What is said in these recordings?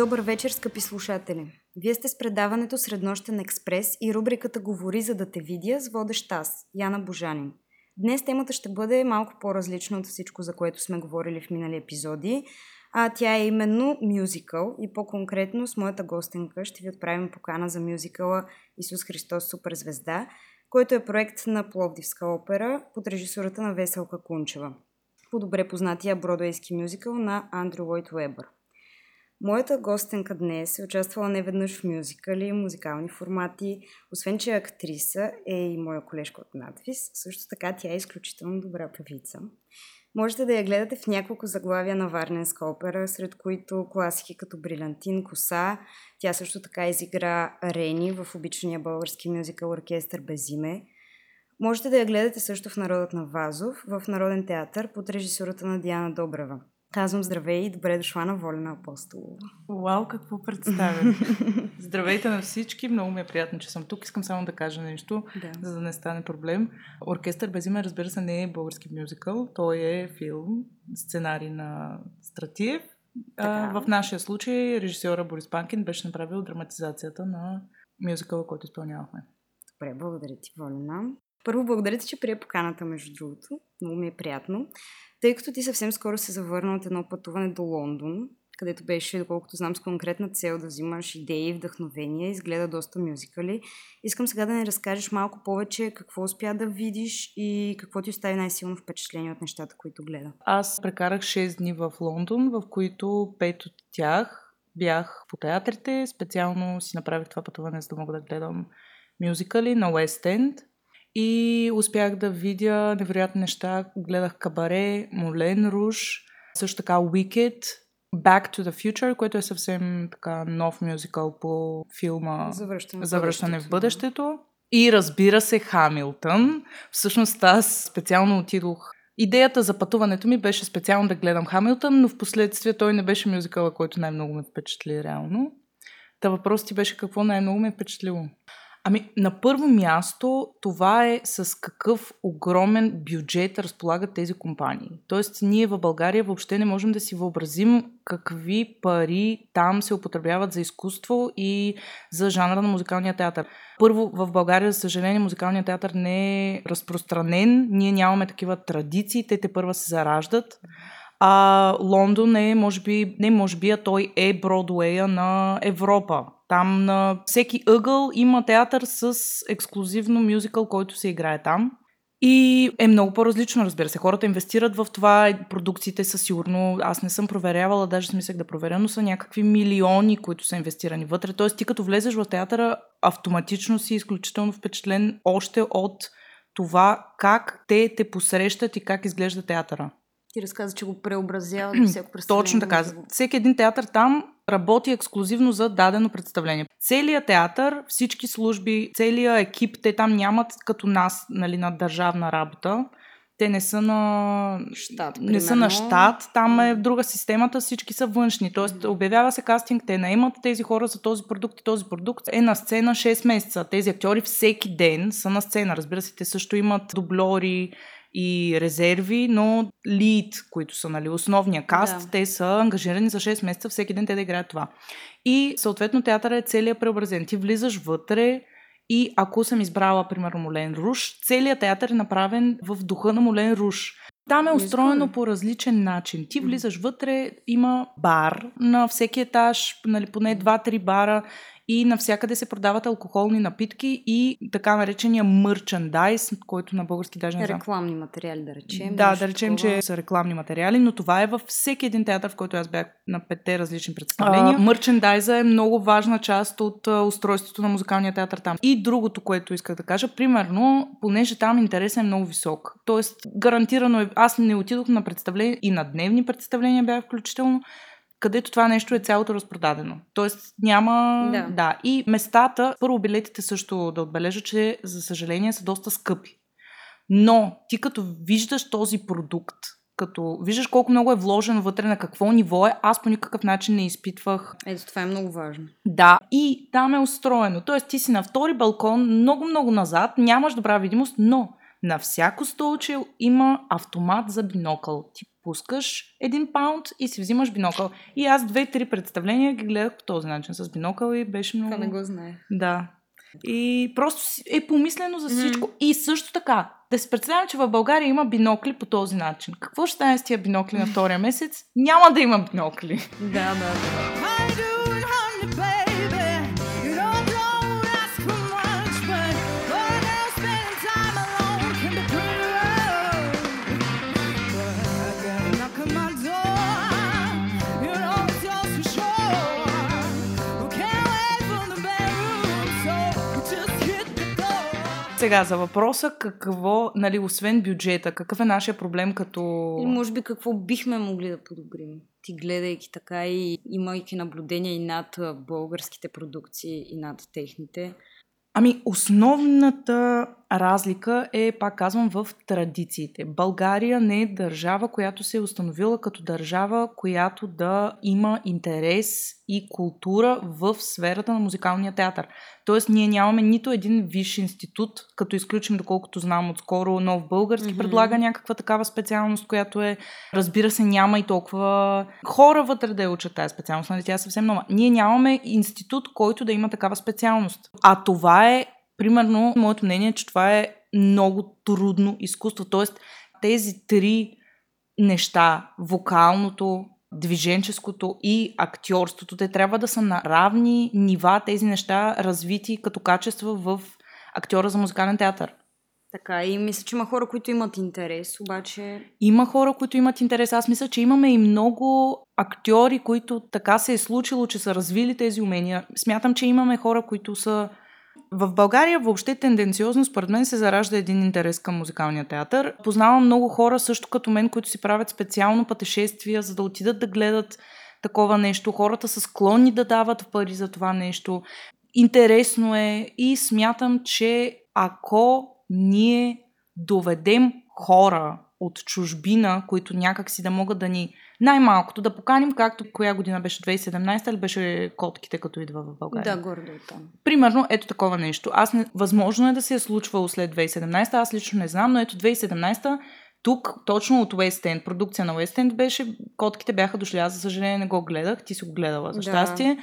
Добър вечер, скъпи слушатели! Вие сте с предаването Среднощен експрес и рубриката Говори за да те видя с водещ аз, Яна Божанин. Днес темата ще бъде малко по-различна от всичко, за което сме говорили в минали епизоди, а тя е именно мюзикъл и по-конкретно с моята гостенка ще ви отправим покана за мюзикъла Исус Христос Суперзвезда, който е проект на Пловдивска опера под режисурата на Веселка Кунчева, по-добре познатия бродвейски мюзикъл на Андрю Лойт Уебър. Моята гостенка днес е участвала неведнъж в мюзикали, музикални формати. Освен, че е актриса, е и моя колежка от надвис. Също така тя е изключително добра певица. Можете да я гледате в няколко заглавия на Варненска опера, сред които класики като Брилянтин, Коса. Тя също така изигра Рени в обичания български мюзикъл Оркестър без име. Можете да я гледате също в Народът на Вазов, в Народен театър под режисурата на Диана Добрева. Казвам здравей и добре дошла на Волена Апостолова. Вау, какво представяне! Здравейте на всички, много ми е приятно, че съм тук. Искам само да кажа нещо, да. за да не стане проблем. Оркестър без име, разбира се, не е български мюзикъл. Той е филм, сценарий на Стратиев. А, в нашия случай режисьора Борис Панкин беше направил драматизацията на мюзикъла, който изпълнявахме. Добре, благодаря ти, Волена. Първо, благодаря ти, че прие поканата, между другото. Много ми е приятно. Тъй като ти съвсем скоро се завърна от едно пътуване до Лондон, където беше, доколкото знам, с конкретна цел да взимаш идеи вдъхновения, изгледа доста мюзикали. Искам сега да ни разкажеш малко повече какво успя да видиш и какво ти остави най-силно впечатление от нещата, които гледа. Аз прекарах 6 дни в Лондон, в които 5 от тях бях по театрите. Специално си направих това пътуване, за да мога да гледам мюзикали на Уест Енд – и успях да видя невероятни неща. Гледах Кабаре, Молен Руш, също така Wicked, Back to the Future, което е съвсем така нов мюзикъл по филма Завръщане, Завръщане в бъдещето. И разбира се, Хамилтън. Всъщност аз специално отидох Идеята за пътуването ми беше специално да гледам Хамилтън, но в последствие той не беше мюзикъла, който най-много ме впечатли реално. Та въпросът ти беше какво най-много ме е впечатлило. Ами, на първо място, това е с какъв огромен бюджет разполагат тези компании. Тоест, ние в България въобще не можем да си въобразим какви пари там се употребяват за изкуство и за жанра на музикалния театър. Първо, в България, за съжаление, музикалният театър не е разпространен. Ние нямаме такива традиции, те те първа се зараждат. А Лондон е, може би, не може би, а той е Бродуея на Европа. Там на всеки ъгъл има театър с ексклюзивно мюзикъл, който се играе там. И е много по-различно, разбира се. Хората инвестират в това, продукциите са сигурно, аз не съм проверявала, даже смисък да проверя, но са някакви милиони, които са инвестирани вътре. Тоест ти като влезеш в театъра, автоматично си изключително впечатлен още от това как те те посрещат и как изглежда театъра. Ти разказа, че го преобразява до всяко представление. Точно така. Всеки един театър там работи ексклюзивно за дадено представление. Целият театър, всички служби, целият екип, те там нямат като нас нали, на държавна работа. Те не са на щат. Не са на щат, там е друга системата, всички са външни. Тоест, обявява се кастинг, те наемат тези хора за този продукт и този продукт е на сцена 6 месеца. Тези актьори всеки ден са на сцена. Разбира се, те също имат дублори, и резерви, но лид, които са нали, основния каст, да. те са ангажирани за 6 месеца, всеки ден те да играят това. И съответно театъра е целият преобразен. Ти влизаш вътре и ако съм избрала, примерно, Молен Руш, целият театър е направен в духа на Молен Руш. Там е устроено по различен начин. Ти влизаш вътре, има бар на всеки етаж, нали, поне 2-3 бара и навсякъде се продават алкохолни напитки и така наречения мърчандайз, който на български даже не знам. Рекламни материали, да речем. Да, да речем, такова. че са рекламни материали, но това е във всеки един театър, в който аз бях на петте различни представления. Мърчандайза е много важна част от устройството на музикалния театър там. И другото, което исках да кажа, примерно, понеже там интересът е много висок. Тоест, гарантирано е, аз не отидох на представление и на дневни представления бях включително, където това нещо е цялото разпродадено. Тоест няма... Да. да. И местата, първо билетите също да отбележа, че за съжаление са доста скъпи. Но ти като виждаш този продукт, като виждаш колко много е вложено вътре, на какво ниво е, аз по никакъв начин не изпитвах. Ето, това е много важно. Да, и там е устроено. Тоест, ти си на втори балкон, много-много назад, нямаш добра видимост, но На всяко столче има автомат за бинокъл. Ти пускаш един паунд и си взимаш бинокъл. И аз две-три представления ги гледах по този начин с бинокъл и беше много... Това не го знае. Да. И просто е помислено за всичко. Mm. И също така, да си представям, че в България има бинокли по този начин. Какво ще стане с тия бинокли на втория месец? Няма да има бинокли. Да, да, да. Сега за въпроса какво, нали, освен бюджета, какъв е нашия проблем като... И може би какво бихме могли да подобрим? Ти гледайки така и имайки наблюдения и над българските продукции и над техните. Ами, основната разлика е, пак казвам, в традициите. България не е държава, която се е установила като държава, която да има интерес и култура в сферата на музикалния театър. Тоест, ние нямаме нито един висш институт, като изключим, доколкото знам отскоро, нов български mm-hmm. предлага някаква такава специалност, която е, разбира се, няма и толкова хора вътре да я учат тази специалност, нали тя е съвсем нова. Ние нямаме институт, който да има такава специалност. А това е примерно, моето мнение е, че това е много трудно изкуство. Тоест, тези три неща, вокалното, движенческото и актьорството, те трябва да са на равни нива тези неща, развити като качества в актьора за музикален театър. Така, и мисля, че има хора, които имат интерес, обаче... Има хора, които имат интерес. Аз мисля, че имаме и много актьори, които така се е случило, че са развили тези умения. Смятам, че имаме хора, които са в България въобще тенденциозно, според мен, се заражда един интерес към музикалния театър. Познавам много хора, също като мен, които си правят специално пътешествия, за да отидат да гледат такова нещо. Хората са склонни да дават пари за това нещо. Интересно е и смятам, че ако ние доведем хора от чужбина, които някак си да могат да ни най-малкото да поканим, както коя година беше 2017 или беше котките, като идва в България. Да, гордо там. Примерно, ето такова нещо. Аз не, възможно е да се е случвало след 2017, аз лично не знам, но ето 2017 тук, точно от West End, продукция на West End беше, котките бяха дошли. Аз, за съжаление, не го гледах. Ти си го гледала, за щастие. Да.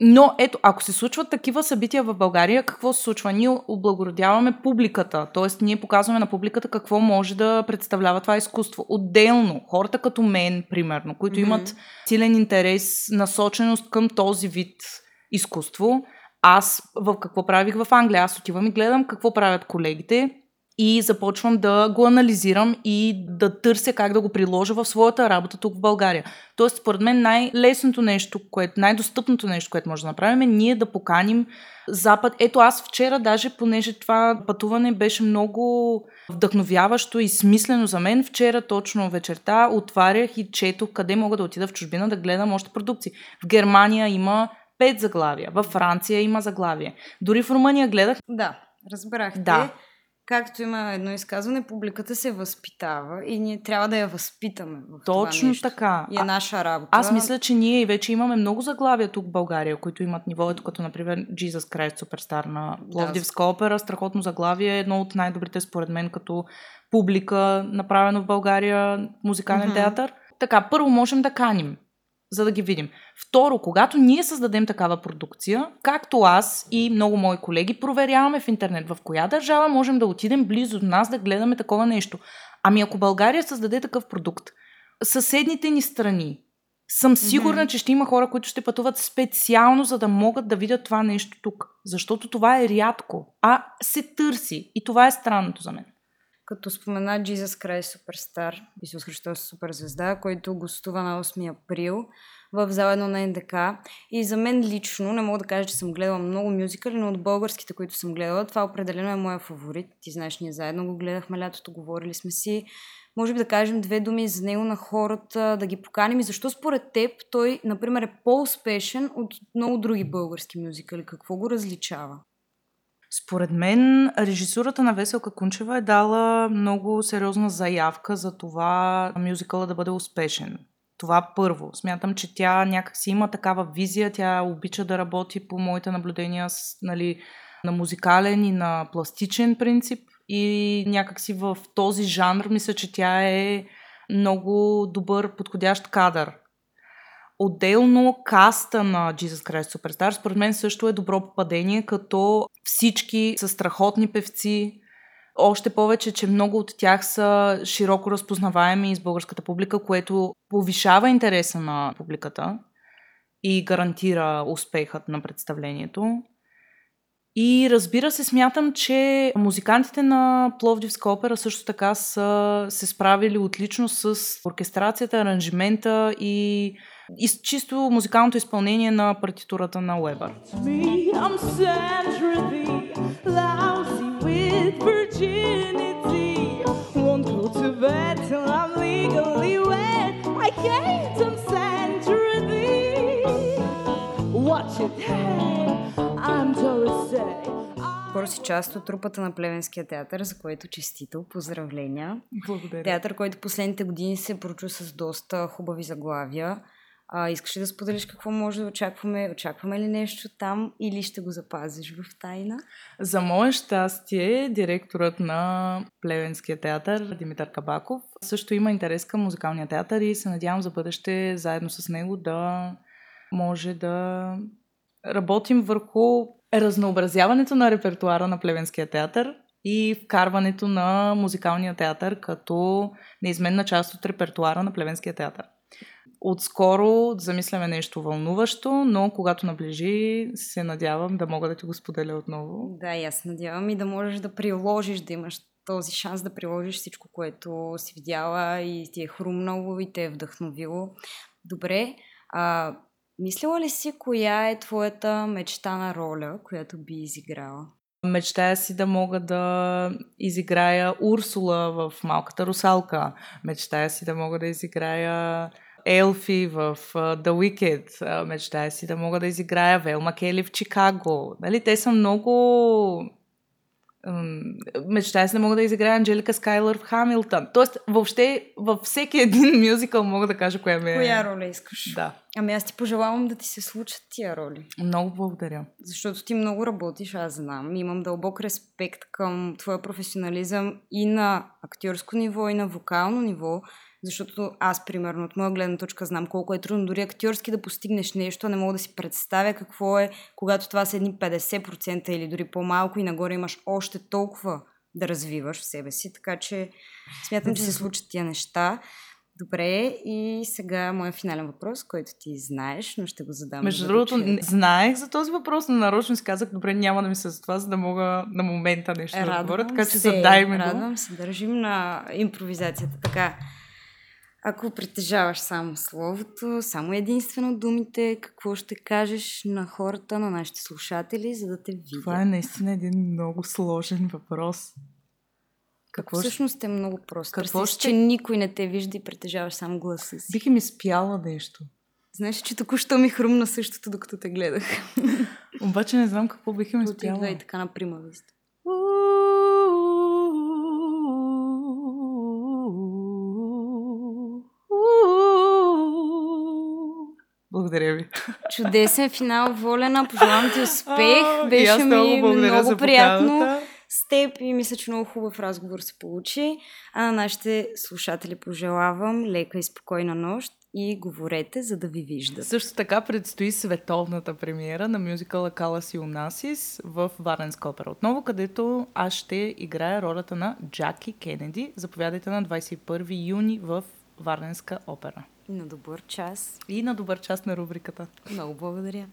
Но ето, ако се случват такива събития в България, какво се случва? Ние облагородяваме публиката, т.е. ние показваме на публиката какво може да представлява това изкуство. Отделно, хората като мен, примерно, които mm-hmm. имат силен интерес, насоченост към този вид изкуство, аз в какво правих в Англия? Аз отивам и гледам какво правят колегите и започвам да го анализирам и да търся как да го приложа в своята работа тук в България. Тоест, според мен най-лесното нещо, което, най-достъпното нещо, което може да направим е ние да поканим Запад. Ето аз вчера даже, понеже това пътуване беше много вдъхновяващо и смислено за мен, вчера точно вечерта отварях и четох къде мога да отида в чужбина да гледам още продукции. В Германия има пет заглавия, във Франция има заглавие. Дори в Румъния гледах. Да, разбрах. Да. Както има едно изказване, публиката се възпитава и ние трябва да я възпитаме. В Точно това нещо. така. И е наша работа. Аз мисля, че ние вече имаме много заглавия тук в България, които имат нивото, като например Jesus Christ Superstar на Пловдивска да. опера. Страхотно заглавие, едно от най-добрите според мен като публика, направено в България музикален mm-hmm. театър. Така, първо можем да каним за да ги видим. Второ, когато ние създадем такава продукция, както аз и много мои колеги, проверяваме в интернет в коя държава можем да отидем близо до нас да гледаме такова нещо. Ами ако България създаде такъв продукт, съседните ни страни, съм сигурна, mm-hmm. че ще има хора, които ще пътуват специално, за да могат да видят това нещо тук. Защото това е рядко, а се търси. И това е странното за мен като спомена Jesus Christ Superstar, Исус Христос Суперзвезда, който гостува на 8 април в 1 на НДК. И за мен лично, не мога да кажа, че съм гледала много мюзикали, но от българските, които съм гледала, това определено е моя фаворит. Ти знаеш, ние заедно го гледахме лятото, говорили сме си. Може би да кажем две думи за него на хората, да ги поканим и защо според теб той, например, е по-успешен от много други български мюзикали. Какво го различава? Според мен режисурата на Веселка Кунчева е дала много сериозна заявка за това мюзикъла да бъде успешен. Това първо. Смятам, че тя някакси има такава визия, тя обича да работи по моите наблюдения с, нали, на музикален и на пластичен принцип и някакси в този жанр мисля, че тя е много добър подходящ кадър. Отделно каста на Jesus Christ Superstar според мен също е добро попадение, като всички са страхотни певци, още повече, че много от тях са широко разпознаваеми из българската публика, което повишава интереса на публиката и гарантира успехът на представлението. И разбира се, смятам, че музикантите на Пловдивска опера също така са се справили отлично с оркестрацията, аранжимента и, и чисто музикалното изпълнение на партитурата на Уебър. Watch it, Скоро си част от трупата на Плевенския театър, за което честито. Поздравления. Благодаря. Театър, който последните години се прочу с доста хубави заглавия. А, искаш ли да споделиш какво може да очакваме? Очакваме ли нещо там или ще го запазиш в тайна? За мое щастие, директорът на Плевенския театър Димитър Кабаков също има интерес към музикалния театър и се надявам за бъдеще заедно с него да може да работим върху разнообразяването на репертуара на Плевенския театър и вкарването на музикалния театър като неизменна част от репертуара на Плевенския театър. Отскоро замисляме нещо вълнуващо, но когато наближи, се надявам да мога да ти го споделя отново. Да, и аз надявам и да можеш да приложиш, да имаш този шанс да приложиш всичко, което си видяла и ти е хрумнало и те е вдъхновило. Добре, а, Мислила ли си коя е твоята мечтана роля, която би изиграла? Мечтая си да мога да изиграя Урсула в Малката русалка. Мечтая си да мога да изиграя Елфи в The Wicked. Мечтая си да мога да изиграя Велма Кели в Чикаго. Нали, те са много мечтая се да мога да изиграя Анджелика Скайлър в Хамилтън. Тоест, въобще, във всеки един мюзикъл мога да кажа коя ми е. Коя роля искаш? Да. Ами аз ти пожелавам да ти се случат тия роли. Много благодаря. Защото ти много работиш, аз знам. Имам дълбок респект към твоя професионализъм и на актьорско ниво, и на вокално ниво. Защото аз, примерно, от моя гледна точка знам колко е трудно дори актьорски да постигнеш нещо, не мога да си представя какво е, когато това са едни 50% или дори по-малко и нагоре имаш още толкова да развиваш в себе си. Така че смятам, че се случат тия неща. Добре, и сега моят финален въпрос, който ти знаеш, но ще го задам. Между другото, не знаех за този въпрос, но нарочно си казах, добре, няма да ми се за това, за да мога на момента нещо да отговоря, така че задай ми Радвам се, държим на импровизацията. Така, ако притежаваш само словото, само единствено думите, какво ще кажеш на хората, на нашите слушатели, за да те видят? Това е наистина един много сложен въпрос. Какво Всъщност е много просто. Какво ще... че никой не те вижда и притежаваш само гласа си. Бих ми спяла нещо. Знаеш, че току-що ми хрумна същото, докато те гледах. Обаче не знам какво бих ми спяла. и така на примавист. Благодаря ви. Чудесен финал, Волена. Пожелавам ти успех. Беше ми много приятно с теб и мисля, че много хубав разговор се получи. А на нашите слушатели пожелавам лека и спокойна нощ и говорете, за да ви виждат. Също така предстои световната премиера на мюзикъла Калас и Унасис в Варенска опера отново, където аз ще играя ролята на Джаки Кенеди. Заповядайте на 21 юни в Варненска опера. И на добър час. И на добър час на рубриката. Много благодаря.